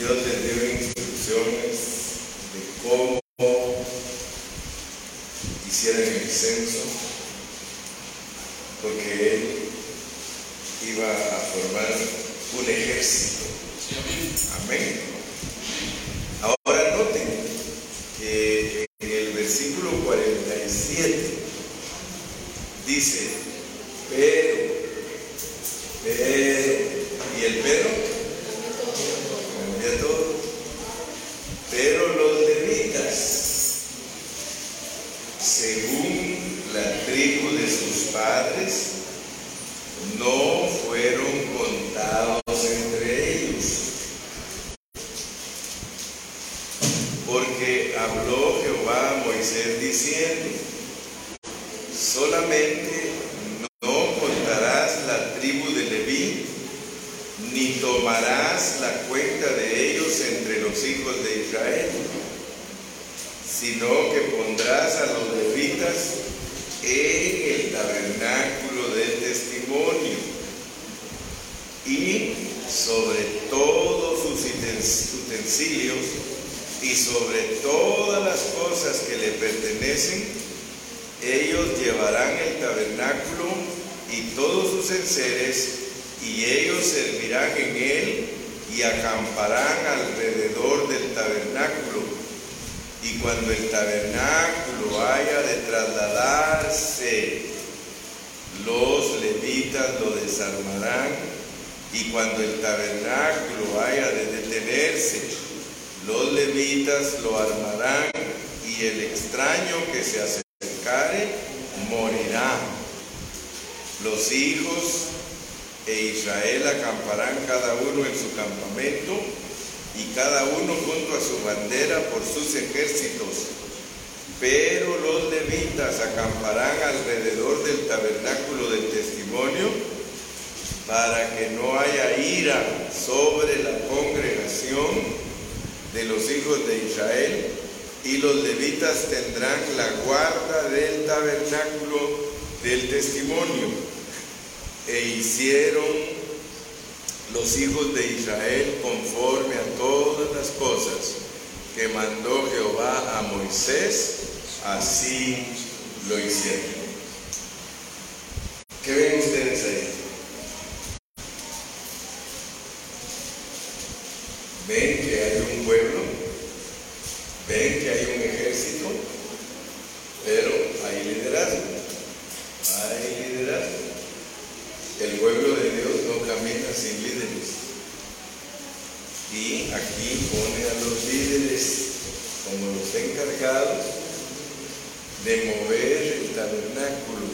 Dios les dio instrucciones de cómo hicieran el censo, porque Él iba a formar un ejército. Amén. Ahora noten que en el versículo 47 dice, pero, pero, y el pero, cambia todo, pero los levitas, según la tribu de sus padres, no fueron contados entre ellos. Porque habló Jehová a Moisés diciendo, solamente no contarás la tribu de Leví, ni tomarás la cuenta de ellos entre los hijos de Israel, sino que pondrás a los levitas en el tabernáculo del testimonio y sobre todos sus utensilios y sobre todas las cosas que le pertenecen, ellos llevarán el tabernáculo y todos sus enseres, y ellos servirán en él y acamparán alrededor del tabernáculo. Y cuando el tabernáculo haya de trasladarse, los levitas lo desarmarán. Y cuando el tabernáculo haya de detenerse, los levitas lo armarán. Y el extraño que se acercare morirá. Los hijos e Israel acamparán cada uno en su campamento y cada uno junto a su bandera por sus ejércitos. Pero los levitas acamparán alrededor del tabernáculo del testimonio para que no haya ira sobre la congregación de los hijos de Israel y los levitas tendrán la guarda del tabernáculo del testimonio. E hicieron los hijos de Israel conforme a todas las cosas que mandó Jehová a Moisés, así lo hicieron. ¿Qué ven ustedes ahí? ¿Ven que hay un pueblo? ¿Ven que hay un ejército? Pero hay liderazgo. Hay liderazgo. El pueblo de Dios no camina sin líderes. Y aquí pone a los líderes como los encargados de mover el tabernáculo.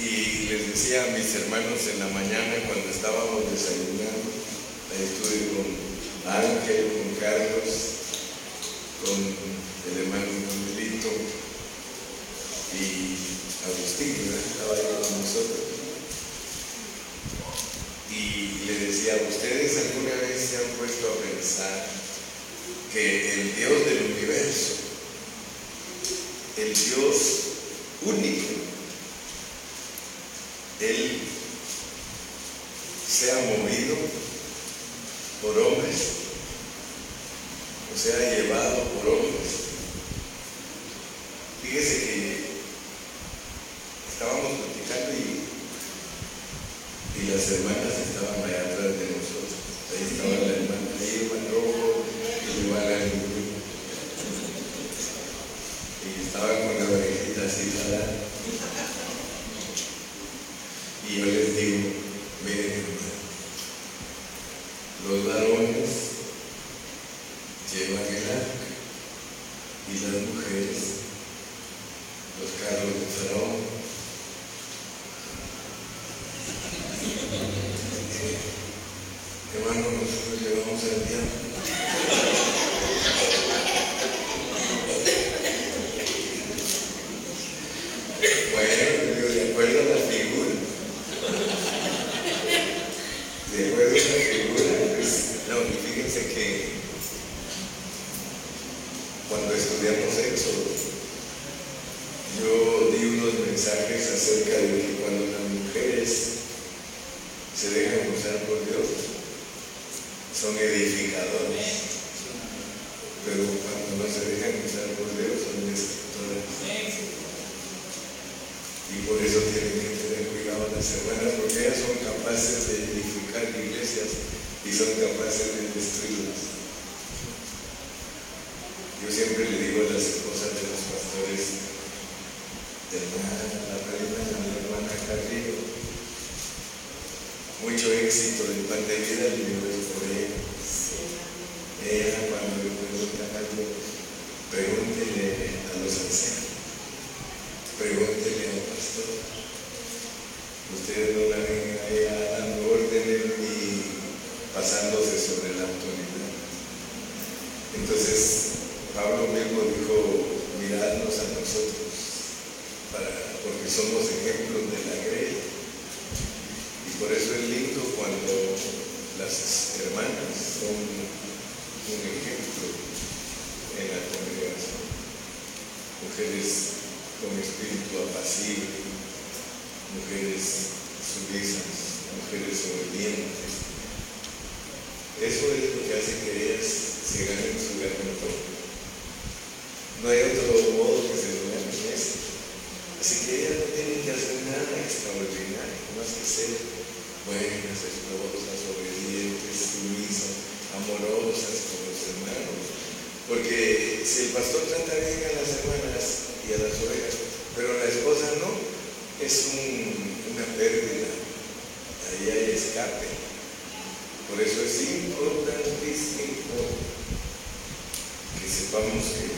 Y les decía a mis hermanos en la mañana cuando estábamos desayunando, ahí estuve con Ángel, con Carlos, con el hermano Manuelito y Agustín, estaba ahí con nosotros. Y le decía, ¿ustedes alguna vez se han puesto a pensar que el Dios del universo, el Dios único, Él digo las esposas de los pastores de la, reina, la hermana Carrillo. Mucho éxito en pandemia. Eso es importantísimo que sepamos que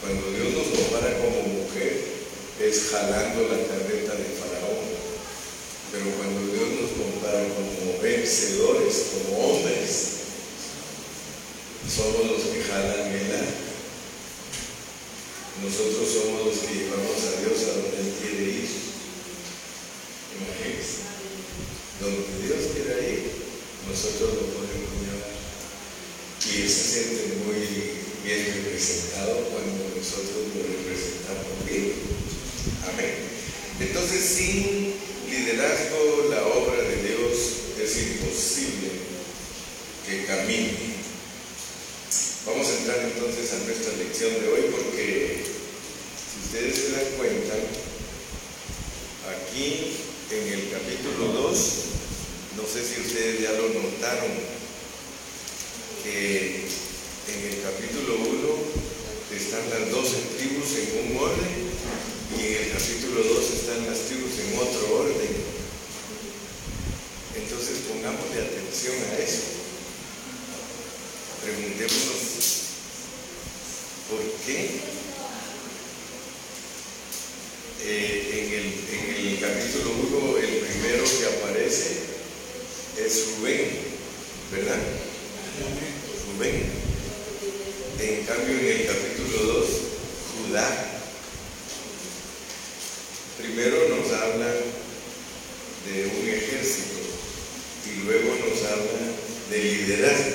cuando Dios nos compara como mujer es jalando la carreta de Faraón, pero cuando Dios nos compara como vencedores, como hombres, somos los que jalan el arco. Nosotros somos los que llevamos a Dios a donde Él quiere ir. nosotros lo podemos mirar. Y él se siente muy bien representado cuando nosotros lo representamos bien. Amén. Entonces, sin liderazgo, la obra de Dios es imposible que camine. Vamos a entrar entonces a nuestra lección de hoy. de un ejército y luego nos habla de liderazgo.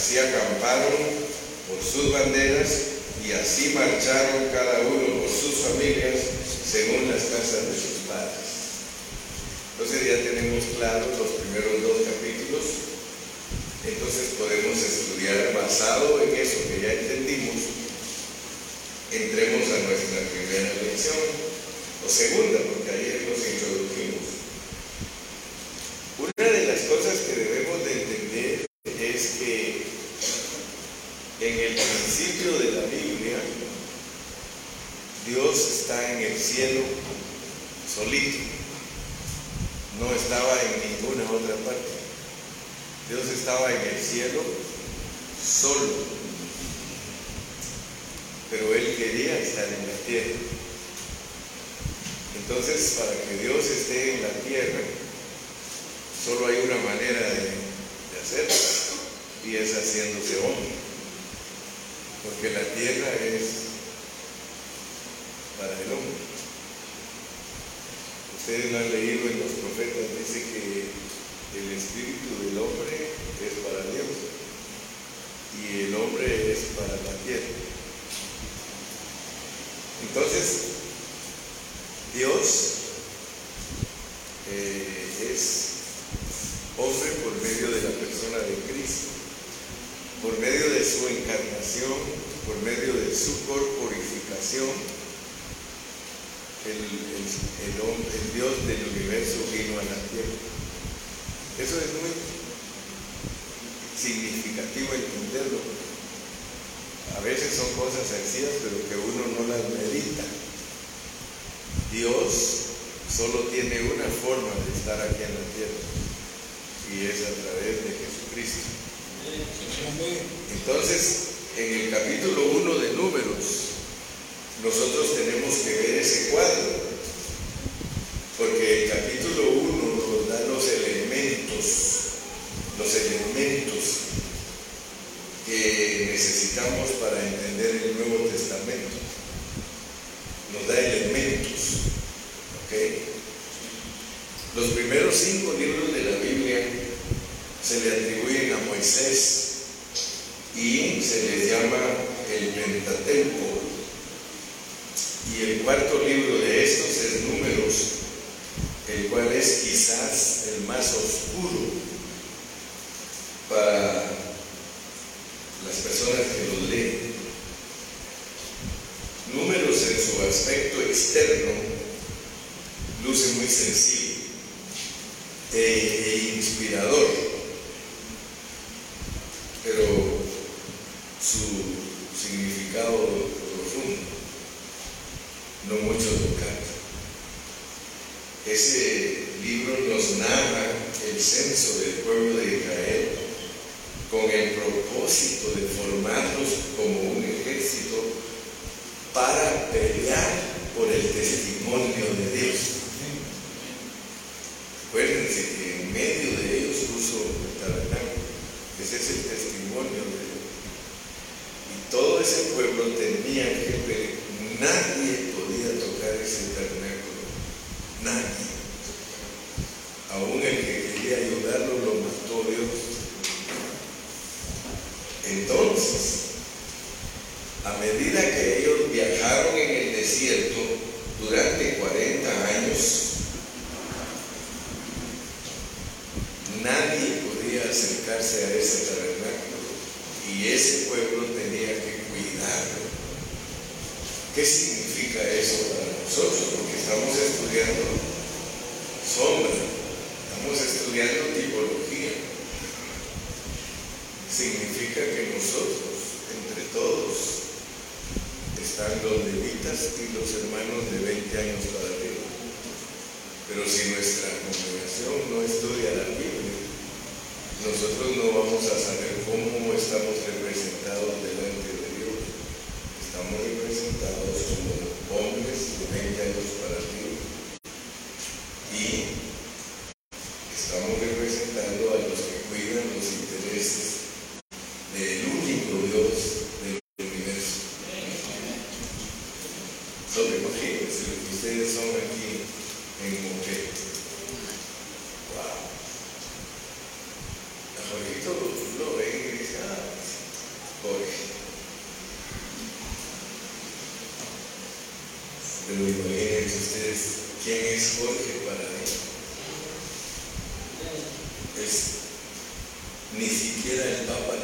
Así acamparon por sus banderas y así marcharon cada uno por sus familias según las casas de sus padres. Entonces ya tenemos claros los primeros dos capítulos. Entonces podemos estudiar basado en eso que ya entendimos. Entremos a nuestra primera lección, o segunda, porque ayer nos introdujimos. manantial. Eso es muy significativo entenderlo. A veces son cosas sencillas, pero que uno no las medita. Dios solo tiene una forma de estar aquí en la tierra, y es a través de Jesucristo. Entonces, en el capítulo 1 de Números, nosotros tenemos que ver ese cuadro, porque el capítulo 1 necesitamos para entender el Nuevo Testamento. ese pueblo tenía que peregrinar Pero imagínense ustedes quién es Jorge para él. Es ni siquiera el Papa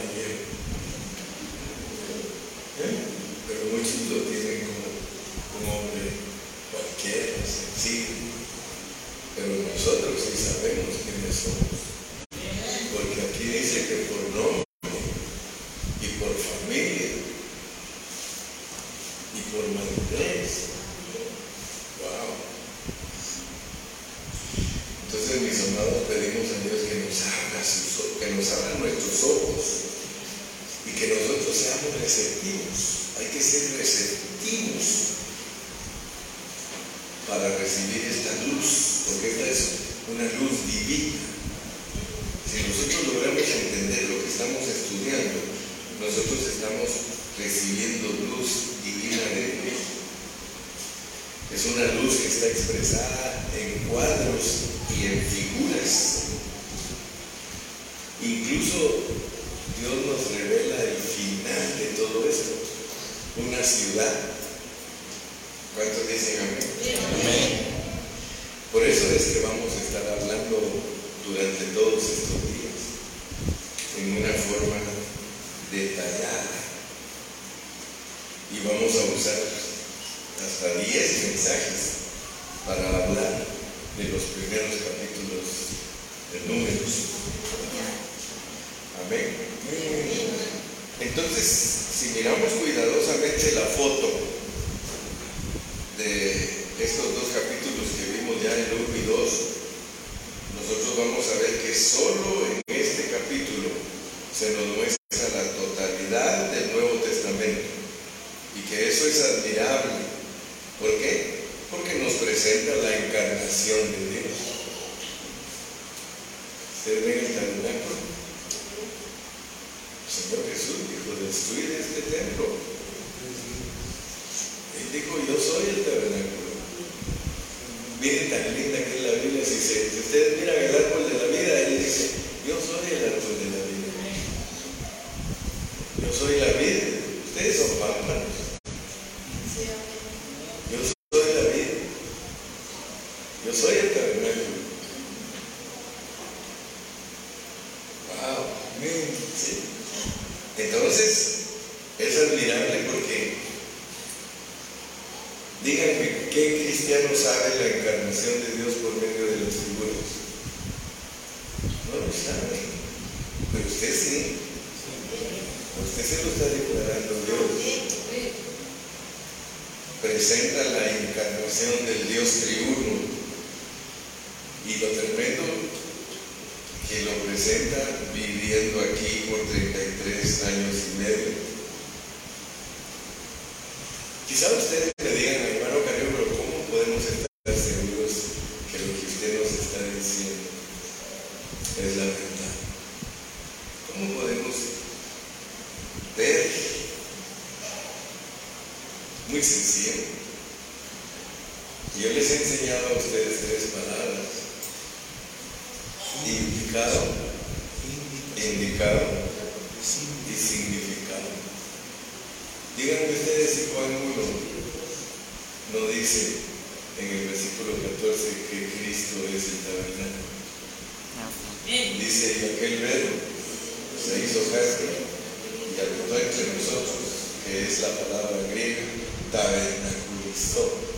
Entonces, si miramos cuidadosamente la foto de estos dos capítulos que vimos ya en 1 y 2, nosotros vamos a ver que solo en este capítulo se nos muestra la totalidad del Nuevo Testamento y que eso es admirable. ¿Por qué? Porque nos presenta la encarnación de Dios. es la verdad. ¿Cómo podemos ver? Muy sencillo. Yo les he enseñado a ustedes tres palabras. Indicado, indicado y significado. Díganme ustedes si Juan 1 no dice en el versículo 14 que Cristo es el tabernáculo. Dice, y aquel verbo se hizo carne y habitó entre nosotros, que es la palabra griega, tabernaculizó.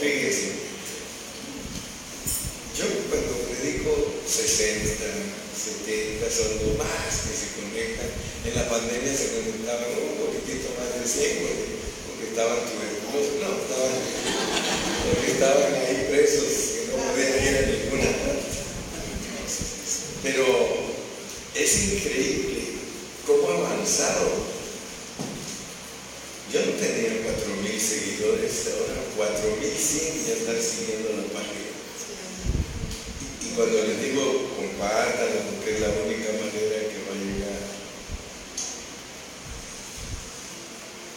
Fíjense, yo cuando predico 60, 70, son lo más que se conectan. En la pandemia se conectaban un poquitito más de 100, porque estaban tuberculosos, no, estaban, porque estaban ahí presos, que no podían ir a ninguna parte. Pero es increíble cómo ha avanzado seguidores ahora, 4100 ya están siguiendo la página. Y cuando les digo compártanla porque es la única manera que va a llegar.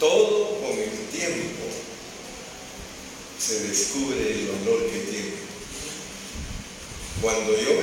Todo con el tiempo se descubre el valor que tiene. Cuando yo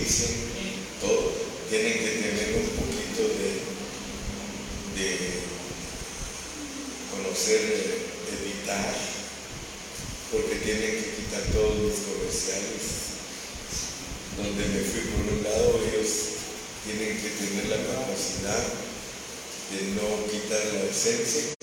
dicen todo, tienen que tener un poquito de, de conocer, evitar, porque tienen que quitar todos los comerciales. Donde me fui por un lado, ellos tienen que tener la capacidad de no quitar la esencia.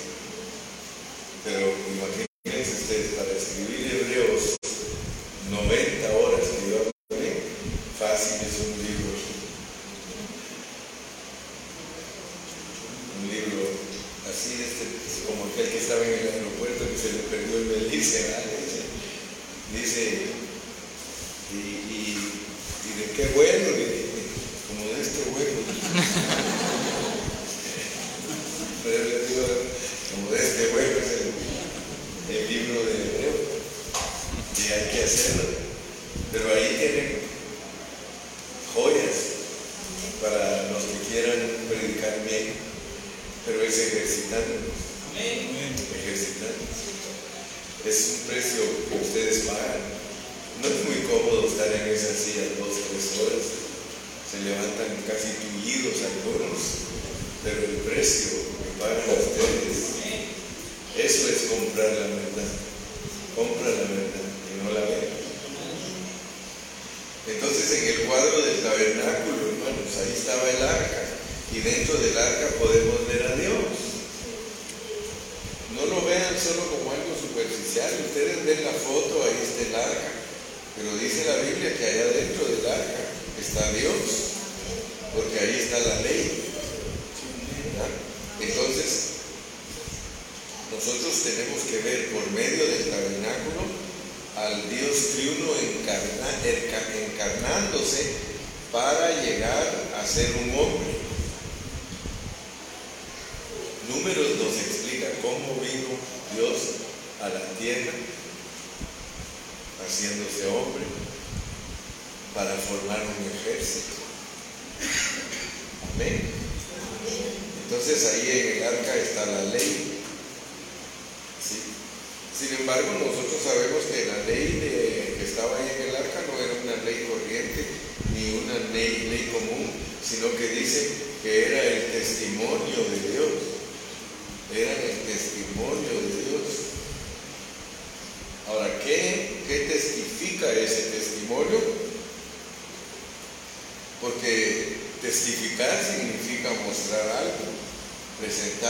Pero dice la Biblia que allá dentro del arca está Dios, porque ahí está la ley. ¿Ah? Entonces, nosotros tenemos que ver por medio del tabernáculo al Dios triuno encarnándose para llegar a ser un hombre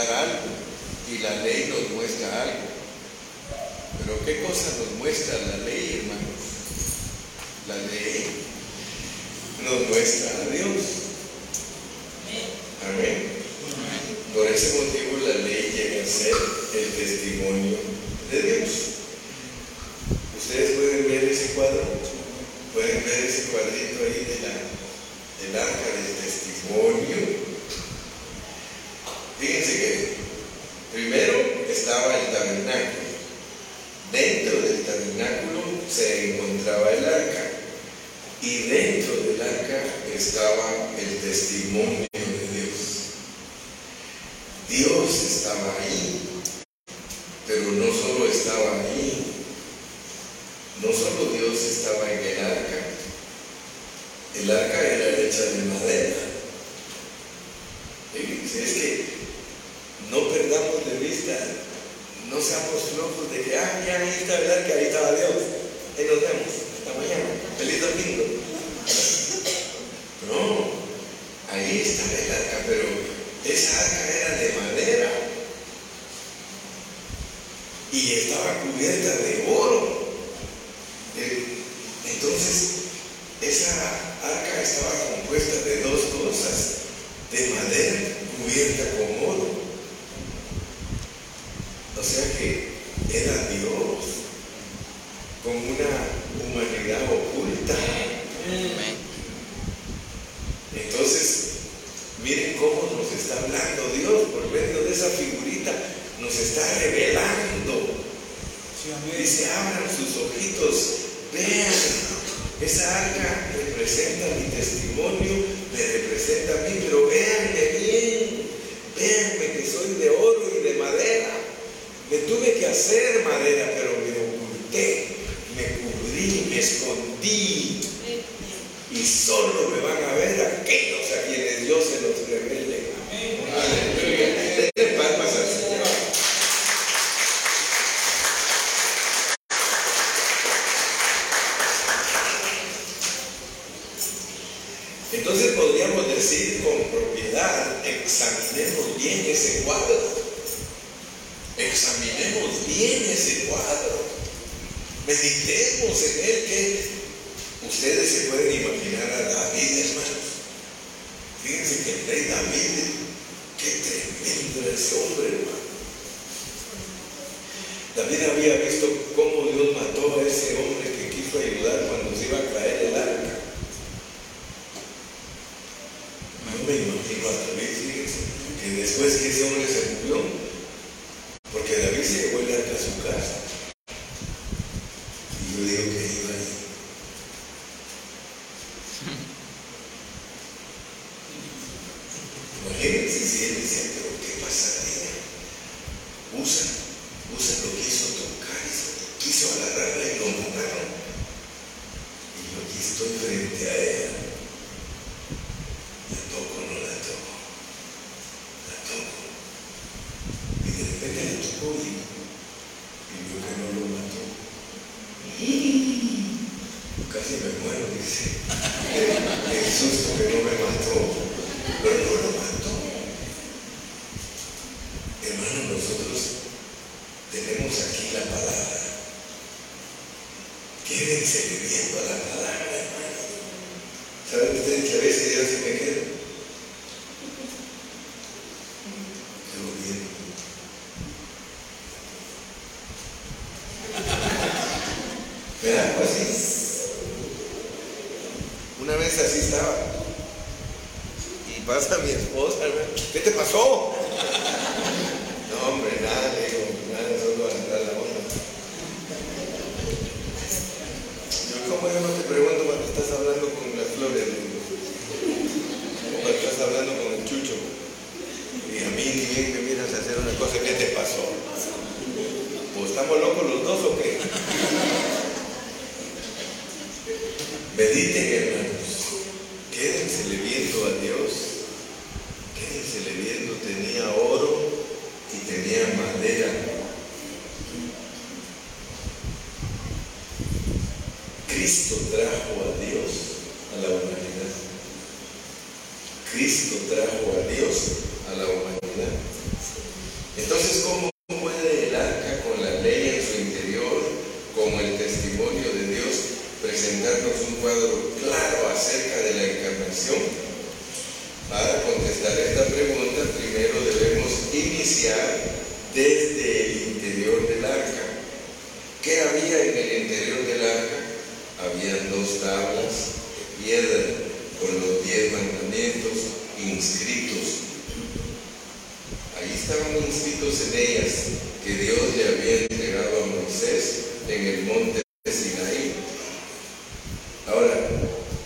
algo y la ley nos muestra algo. Pero ¿qué cosa nos muestra la ley, hermanos? La ley nos muestra a Dios. se encontraba el arca y dentro del arca estaba el testimonio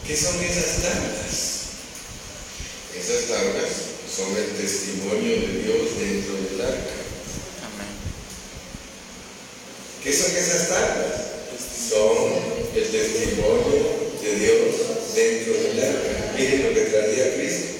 ¿qué son esas tablas? Esas tablas son el testimonio de Dios dentro del arca. ¿Qué son esas tablas? Son el testimonio de Dios dentro del arca. Miren lo que traía Cristo.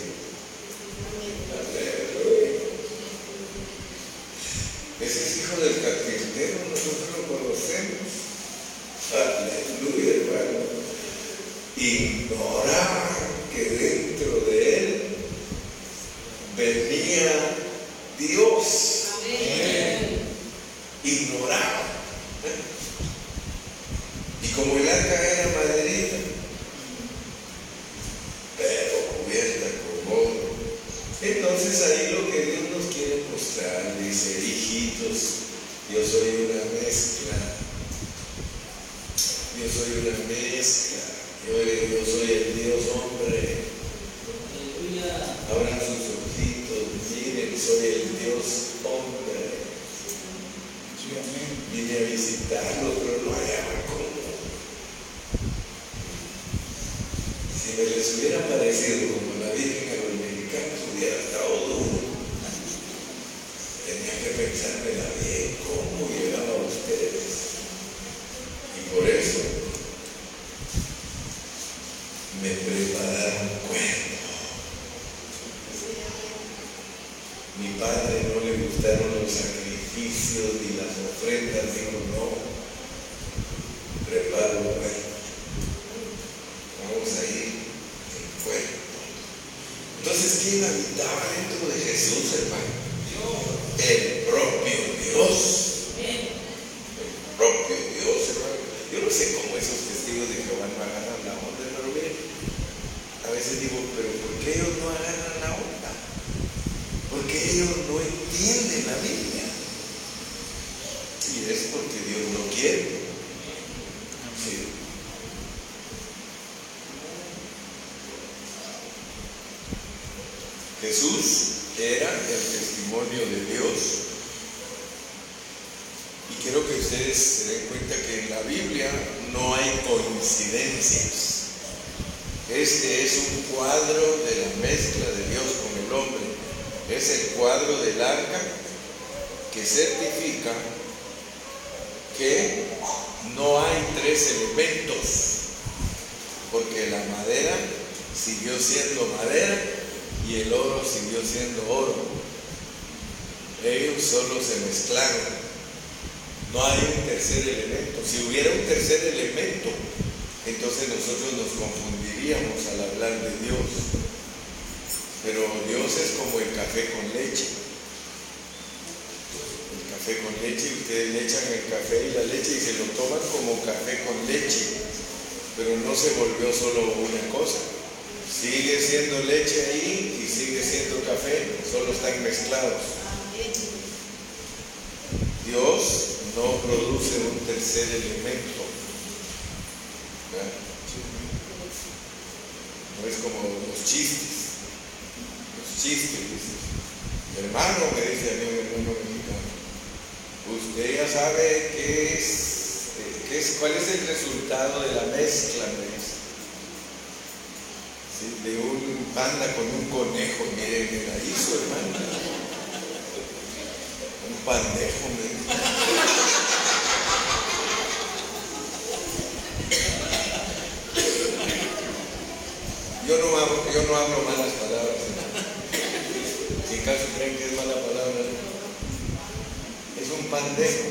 Dios no produce un tercer elemento. ¿verdad? No es como los chistes. Los chistes, dice. Hermano, me dice a mí un hermano mexicano, usted ya sabe qué es, qué es, cuál es el resultado de la mezcla, me dice. Sí, de un panda con un conejo, miren, me la hizo, hermano. Dice. Yo no hablo, yo no hablo malas palabras. Si acaso creen que es mala palabra, es un pandejo.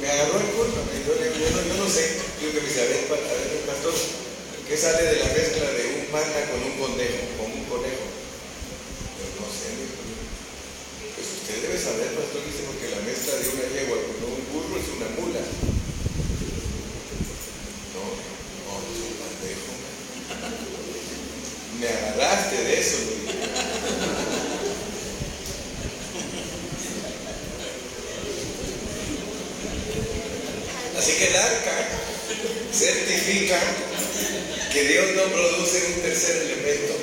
Me agarró me dijo, yo, yo no, yo no sé, yo que me dice, a ver, a pastor, ¿qué sale de la mezcla de un panda con un conejo, saber, pastor, dice, porque la mezcla de una yegua con un burro es una mula. No, no, es un pandejo. Me agarraste de eso. Así que el certifica que Dios no produce un tercer elemento.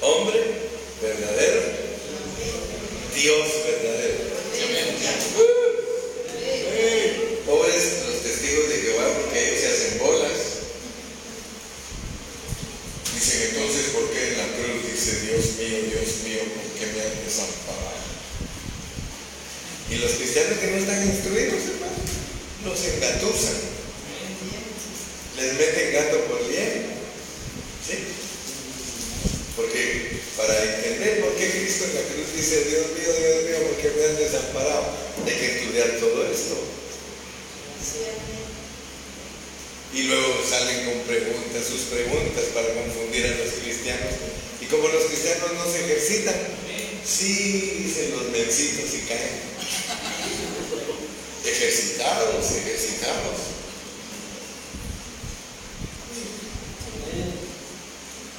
Hombre verdadero, Dios verdadero. Pobres los testigos de Jehová porque ellos se hacen bolas. Dicen entonces, ¿por qué en la cruz dice Dios mío, Dios mío, por qué me han desamparado? Y los cristianos que no están instruidos, hermano, los engatusan. Les meten gato por bien. ¿Sí? Porque para entender por qué Cristo en la cruz dice, Dios mío, Dios mío, ¿por qué me han desamparado? Hay que estudiar todo esto. Y luego salen con preguntas, sus preguntas para confundir a los cristianos. Y como los cristianos no se ejercitan, sí dicen los mencitos y caen. Ejercitados, ejercitados.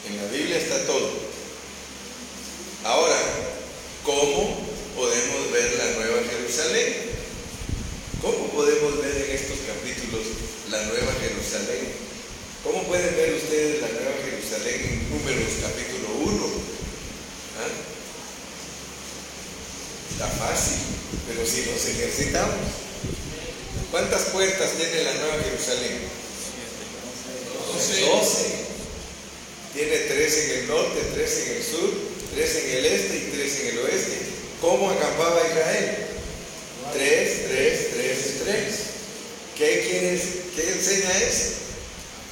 En la Biblia está todo. Ahora, ¿cómo podemos ver la Nueva Jerusalén? ¿Cómo podemos ver en estos capítulos la Nueva Jerusalén? ¿Cómo pueden ver ustedes la Nueva Jerusalén en Números capítulo 1? ¿Ah? Está fácil, pero si nos ejercitamos. ¿Cuántas puertas tiene la Nueva Jerusalén? 12. Tiene tres en el norte, tres en el sur, tres en el este y tres en el oeste. ¿Cómo acampaba Israel? Tres, tres, tres, tres. ¿Qué, quiere, ¿Qué enseña eso?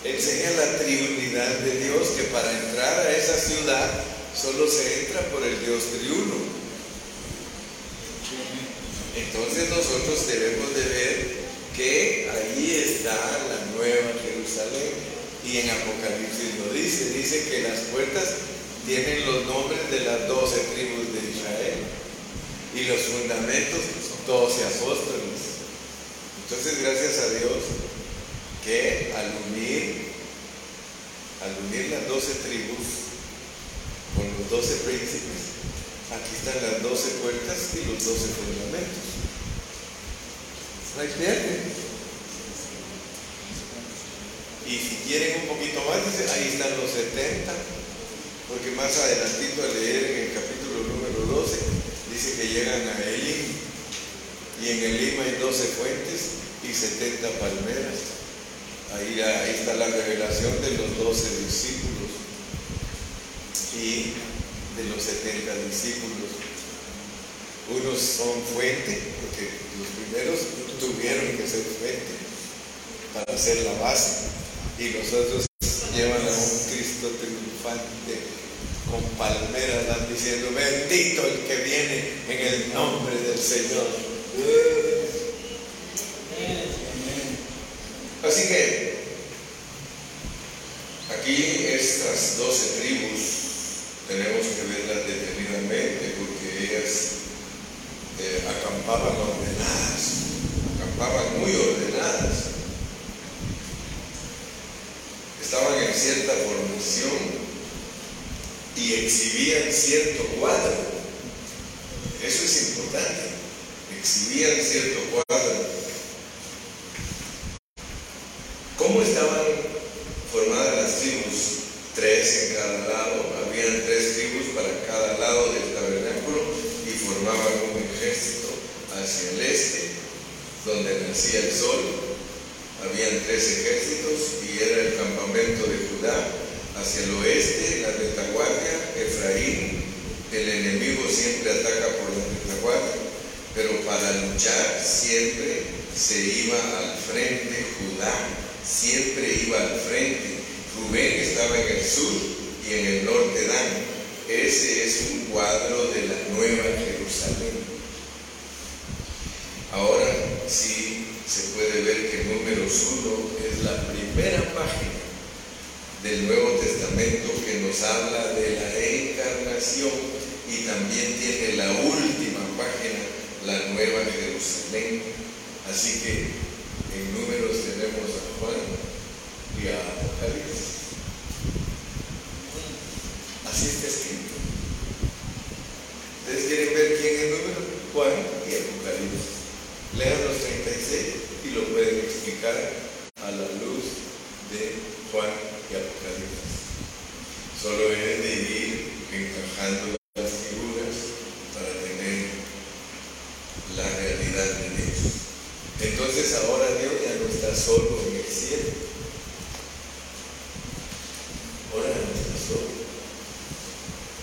Enseña la triunidad de Dios, que para entrar a esa ciudad solo se entra por el Dios triuno. Entonces nosotros debemos de ver que ahí está la nueva Jerusalén. Y en Apocalipsis lo dice, dice que las puertas tienen los nombres de las doce tribus de Israel y los fundamentos, doce apóstoles. Entonces, gracias a Dios que al unir, al unir las doce tribus con los doce príncipes, aquí están las doce puertas y los doce fundamentos. Hay pierde. Y si quieren un poquito más, dice, ahí están los 70, porque más adelantito al leer en el capítulo número 12, dice que llegan a Elim, y en Elim hay 12 fuentes y 70 palmeras. Ahí, ahí está la revelación de los 12 discípulos y de los 70 discípulos. Unos son fuente, porque los primeros tuvieron que ser fuente para hacer la base y los otros llevan a un Cristo triunfante con palmeras, van diciendo, bendito el que viene en el nombre del Señor. Así que aquí estas doce tribus tenemos que verlas detenidamente porque ellas eh, acampaban ordenadas, acampaban muy ordenadas estaban en cierta formación y exhibían cierto cuadro. Eso es importante. Exhibían cierto cuadro. ¿Cómo estaban formadas las tribus? Tres en cada lado. Habían tres tribus para cada lado del tabernáculo y formaban un ejército hacia el este, donde nacía el sol habían tres ejércitos y era el campamento de Judá. Hacia el oeste, la retaguardia, Efraín, el enemigo siempre ataca por la retaguardia, pero para luchar siempre se iba al frente Judá, siempre iba al frente. Rubén estaba en el sur y en el norte Dan. Ese es un cuadro de la nueva Jerusalén. Ahora, si se puede ver que Números 1 es la primera página del Nuevo Testamento que nos habla de la encarnación y también tiene la última página, la Nueva Jerusalén. Así que en Números tenemos a Juan y a Apocalipsis. Así está escrito. ¿Ustedes quieren ver quién es Número? Juan y Apocalipsis. Lean los 36 y lo pueden explicar a la luz de Juan y Apocalipsis. Solo es de ir en está solo en el cielo. Ahora no está solo.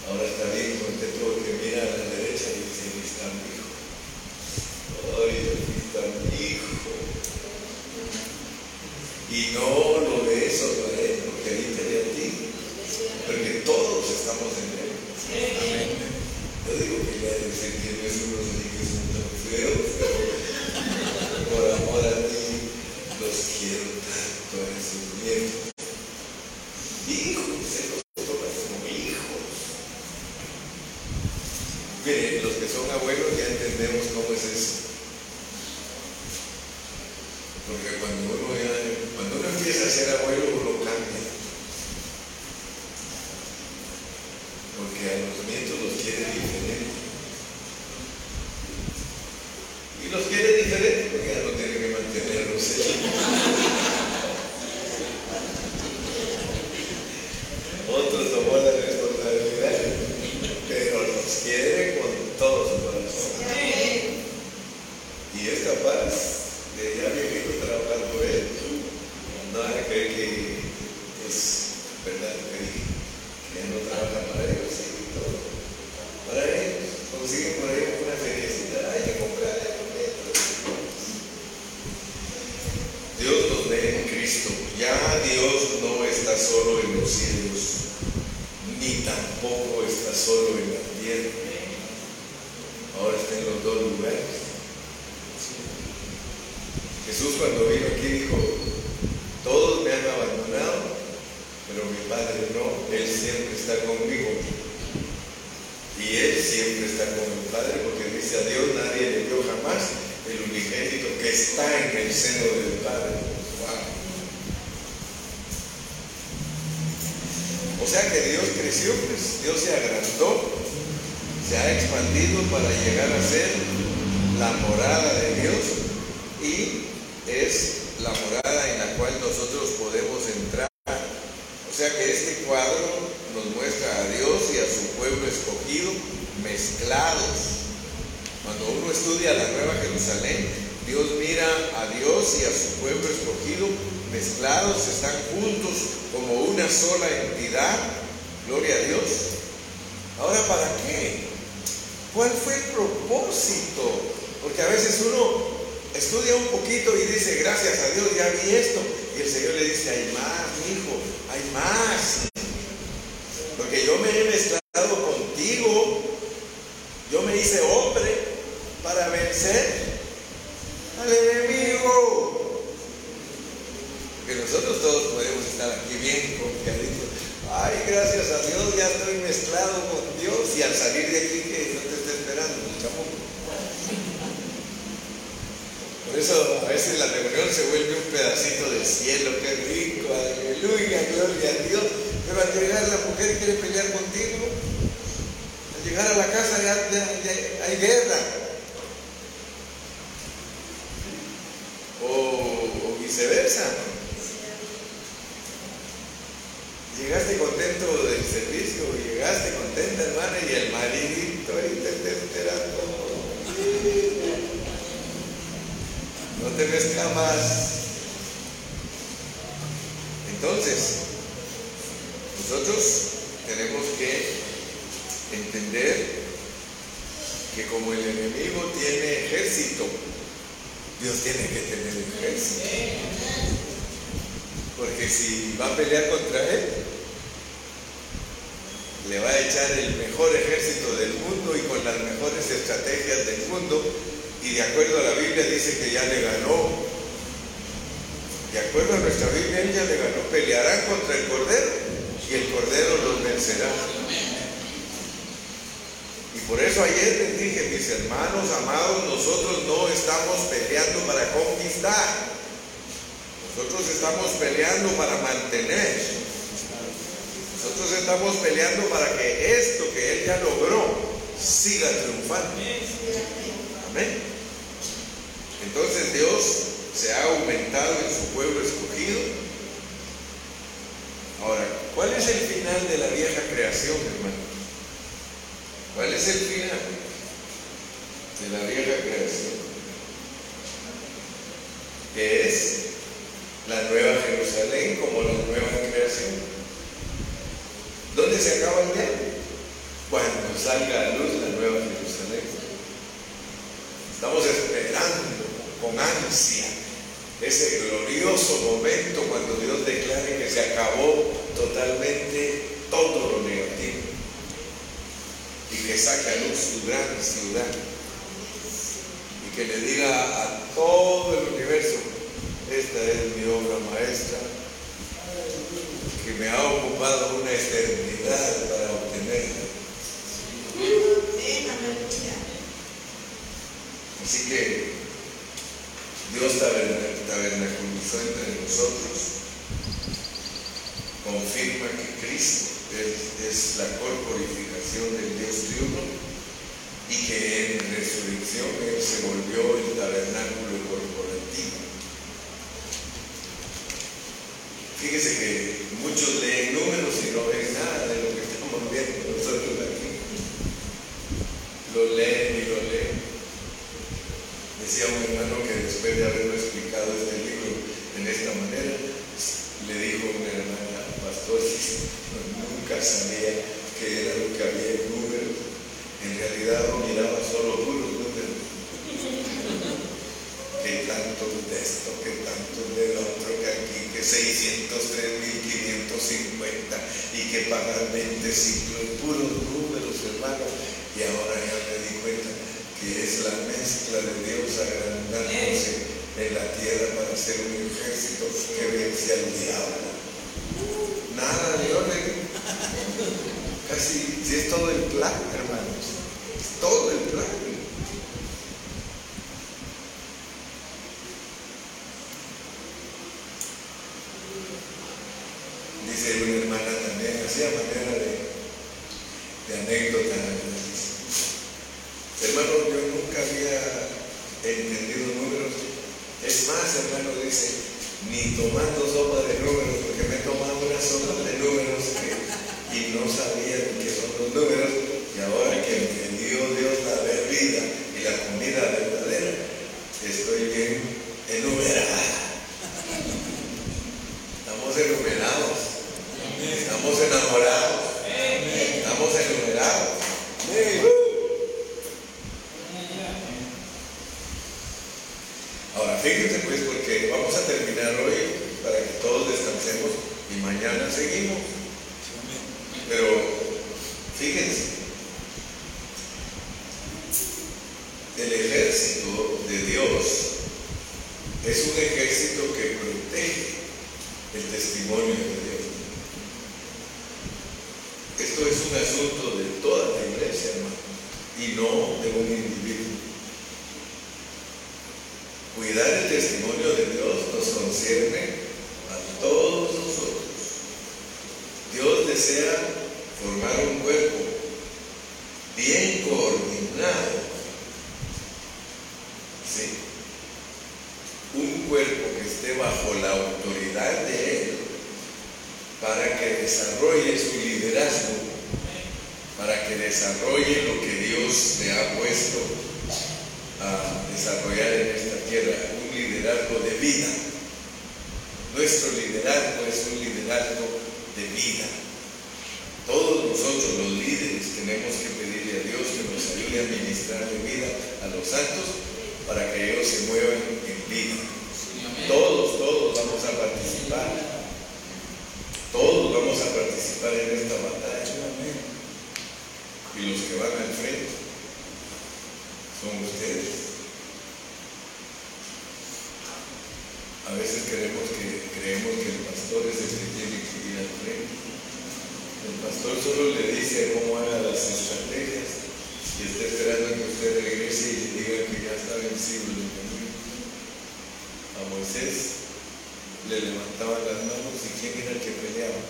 Ahora está bien contento porque mira a la derecha y dice, aquí está mi hijo. Ay, aquí está mi hijo. Y no lo ve solo a él, porque ahí te ve a ti. Porque todos estamos en él. Yo digo que ya de sentir que es unos que son tan feos, pero por amor a ti los quiero tanto a esos nietos. Hijos, se los toma como hijos. Miren, los que son abuelos ya entendemos cómo es eso. Porque cuando uno, ya, cuando uno empieza a ser abuelo, uno cambia. Porque a los nietos los quiere diferente. Y los quiere diferente porque ya no tiene que mantenerlos ellos. Otros tomó la responsabilidad, pero los quiere con todo su corazón. Y es capaz de ya viejito trabajar por él. No hay que creer que es verdad lo que dije, que ya no trabaja para ellos y todo. Para ellos, consiguen por ahí una felicidad, hay que comprar Dios nos ve en Cristo. Ya Dios no está solo en los cielos, ni tampoco está solo en la tierra. Ahora está en los dos lugares. Jesús cuando vino aquí dijo, todos me han abandonado, pero mi Padre no, Él siempre está conmigo. Y Él siempre está con el Padre porque dice a Dios nadie le dio jamás el unigénito que está en el seno del Padre. O sea que Dios creció, pues Dios se agrandó, se ha expandido para llegar a ser la morada de Dios y es la morada en la cual nosotros podemos entrar. O sea que este cuadro nos muestra a Dios y a su pueblo escogido mezclados. Cuando uno estudia la Nueva Jerusalén, Dios mira a Y a su pueblo escogido mezclados, están juntos como una sola entidad. Gloria a Dios. Ahora, ¿para qué? ¿Cuál fue el propósito? Porque a veces uno estudia un poquito y dice, gracias a Dios, ya vi esto. Y el Señor le dice, hay más, hijo, hay más. Porque yo me he mezclado contigo. Yo me hice hombre para vencer al enemigo. Que nosotros todos podemos estar aquí bien confiaditos. Ay, gracias a Dios, ya estoy mezclado con Dios. Y al salir de aquí, que no te está esperando, chamo. Por eso a veces la reunión se vuelve un pedacito del cielo, qué rico, aleluya, gloria a Dios. Pero al llegar la mujer quiere pelear contigo, al llegar a la casa ya hay guerra. O, o viceversa. Llegaste contento del servicio, llegaste contenta hermana y el maridito ahí te. No te mezcla más. Entonces, nosotros tenemos que entender que como el enemigo tiene ejército, Dios tiene que tener ejército. Porque si va a pelear contra él, le va a echar el mejor ejército del mundo y con las mejores estrategias del mundo. Y de acuerdo a la Biblia dice que ya le ganó. De acuerdo a nuestra Biblia, él ya le ganó. Pelearán contra el Cordero y el Cordero los vencerá. Y por eso ayer les dije, mis hermanos amados, nosotros no estamos peleando para conquistar. Nosotros estamos peleando para mantener. Nosotros estamos peleando para que esto que Él ya logró siga triunfando. Amén. Entonces Dios se ha aumentado en su pueblo escogido. Ahora, ¿cuál es el final de la vieja creación, hermano? ¿Cuál es el final de la vieja creación? Que es también como la nueva creación. ¿Dónde se acaba el día? Cuando salga a luz la nueva Jerusalén. Estamos esperando con ansia ese glorioso momento cuando Dios declare que se acabó totalmente todo lo negativo y que saque a luz su gran ciudad y que le diga a todo el universo, esta es mi obra maestra, que me ha ocupado una eternidad para obtenerla. Así que Dios tabernaculizó entre nosotros, confirma que Cristo es, la corporificación del Dios triuno y que en resurrección Él se volvió el tabernáculo corporativo. Fíjese que muchos leen números y no ven nada de lo que estamos viendo nosotros aquí. Lo leen y lo leen. Decía un hermano que después de haberlo explicado este libro en esta manera, le dijo una hermana, pastor, nunca sabía que era lo que había en números. En realidad miraba solo números. Tanto de esto, que tanto del otro, que aquí, que 603.550 y que pagar 20 ciclos, puros números, hermano. Y ahora ya me di cuenta que es la mezcla de Dios agrandándose en la tierra para ser un ejército que vence al diablo. Nada, Dios Casi, si es todo el plan, hermanos. Todo el plan. Una hermana también, hacía manera de, de anécdota Hermano, yo nunca había entendido números. Es más, hermano, dice, ni tomando sopa de números, porque me he tomado una sopa de números y no sabía qué son los números. Y ahora que entendió Dios la bebida y la comida verdadera, estoy bien enumerada. Estamos enumerados. Estamos enamorados. Estamos enumerados. fíjense pues porque vamos a terminar hoy para que todos descansemos y mañana seguimos. Pero fíjense, el ejército de Dios es un ejército que protege el testimonio de Dios. Esto es un asunto de toda la iglesia, hermano, y no de un individuo. Cuidar el testimonio de Dios nos concierne a todos nosotros. Dios desea formar un cuerpo bien coordinado. ¿Sí? Un cuerpo que esté bajo la autoridad de Él para que desarrolle su liderazgo, para que desarrolle lo que Ha puesto a desarrollar en esta tierra, un liderazgo de vida. Nuestro liderazgo es un liderazgo de vida. Todos nosotros los líderes tenemos que pedirle a Dios que nos ayude a ministrar de vida a los santos para que ellos se muevan en vida. Todos, todos vamos a participar. Todos vamos a participar en esta batalla. Y los que van al frente son ustedes. A veces creemos que, creemos que el pastor es el que tiene que ir al frente. El pastor solo le dice cómo haga las estrategias y está esperando que usted regrese y le diga que ya está vencido el enemigo. A Moisés le levantaban las manos y quién era el que peleaba.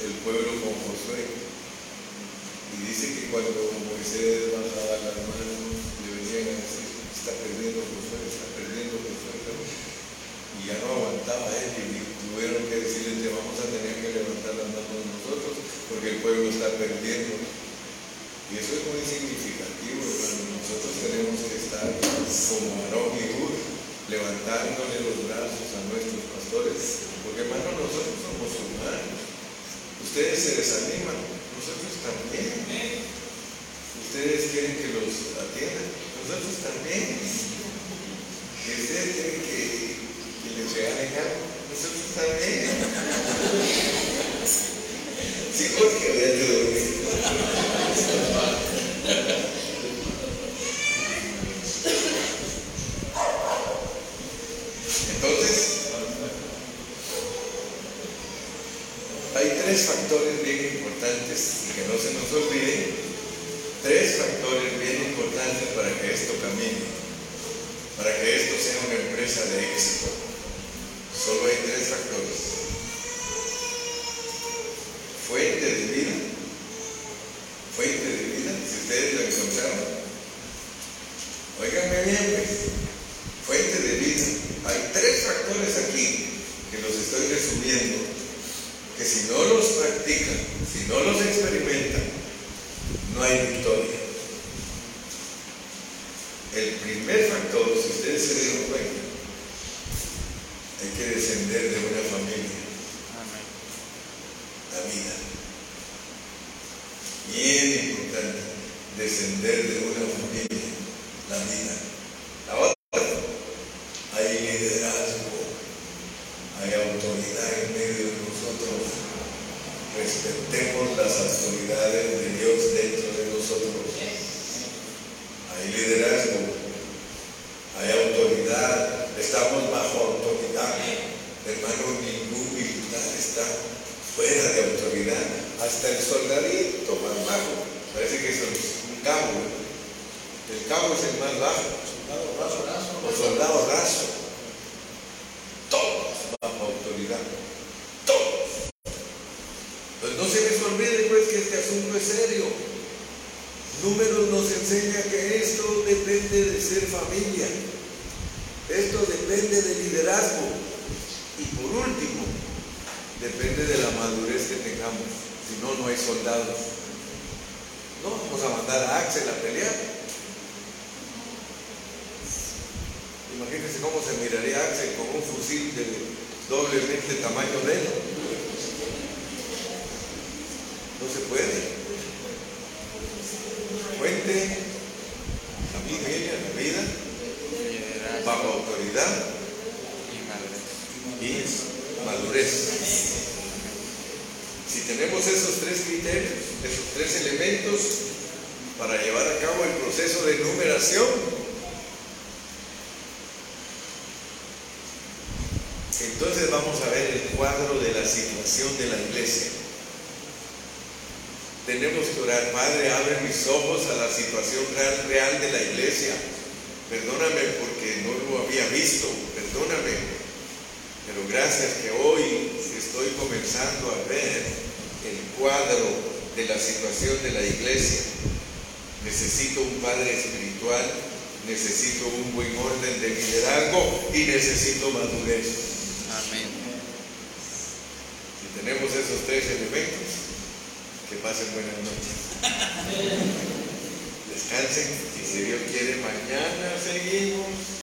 El pueblo con Josué. Y dice que cuando Moisés bajaba las manos, le venían a decir, está perdiendo Josué, está perdiendo Josué. Y ya no aguantaba él y tuvieron que decirle, te vamos a tener que levantar las manos nosotros porque el pueblo está perdiendo. Y eso es muy significativo, hermano. Nosotros tenemos que estar como Aarón y Ur, levantándole los brazos a nuestros pastores, porque hermano, nosotros somos humanos. Ustedes se desaniman, nosotros también. Ustedes quieren que los atiendan, nosotros también. Y ustedes quieren que, que les regalen algo, nosotros también. Sí, porque había que dormir. Entonces, hay tres factores bien importantes y que no se nos olviden, tres factores bien importantes para que esto camine, para que esto sea una empresa de éxito. Solo hay tres factores. Fuente de vida, fuente de vida, si ustedes lo encontraron. Óiganme bien, pues, fuente de vida. Hay tres factores aquí que los estoy resumiendo, que si no los practican, si no los experimentan, no hay victoria. El primer factor, si ustedes se dieron cuenta, hay que descender de una familia, la vida. Bien importante, descender de una familia, la vida. La otra, hay liderazgo, hay autoridad en medio de nosotros. Respetemos las autoridades de Dios dentro de nosotros. Hay liderazgo, hay autoridad, estamos bajo autoridad. Hermano, ningún militar está fuera de autoridad. Hasta el soldadito más bajo, parece que es un cabo. El cabo es el más bajo. O soldado raso. Todos bajo autoridad. Todos. Pues no se les olvide pues que este asunto es serio. Números nos enseña que esto depende de ser familia. Esto depende de liderazgo. Y por último, depende de la madurez que tengamos. Si no, no hay soldados. No vamos a mandar a Axel a pelear. Imagínense cómo se miraría Axel con un fusil de doblemente tamaño de él. No se puede. Fuente, familia, la vida, bajo autoridad y madurez. Si tenemos esos tres criterios, esos tres elementos para llevar a cabo el proceso de numeración, entonces vamos a ver el cuadro de la situación de la. Tenemos que orar, Padre, abre mis ojos a la situación real, real de la iglesia. Perdóname porque no lo había visto, perdóname. Pero gracias que hoy estoy comenzando a ver el cuadro de la situación de la iglesia. Necesito un padre espiritual, necesito un buen orden de liderazgo y necesito madurez. Amén. Si tenemos esos tres elementos, que pasen buenas noches. Descansen y si Dios quiere, mañana seguimos.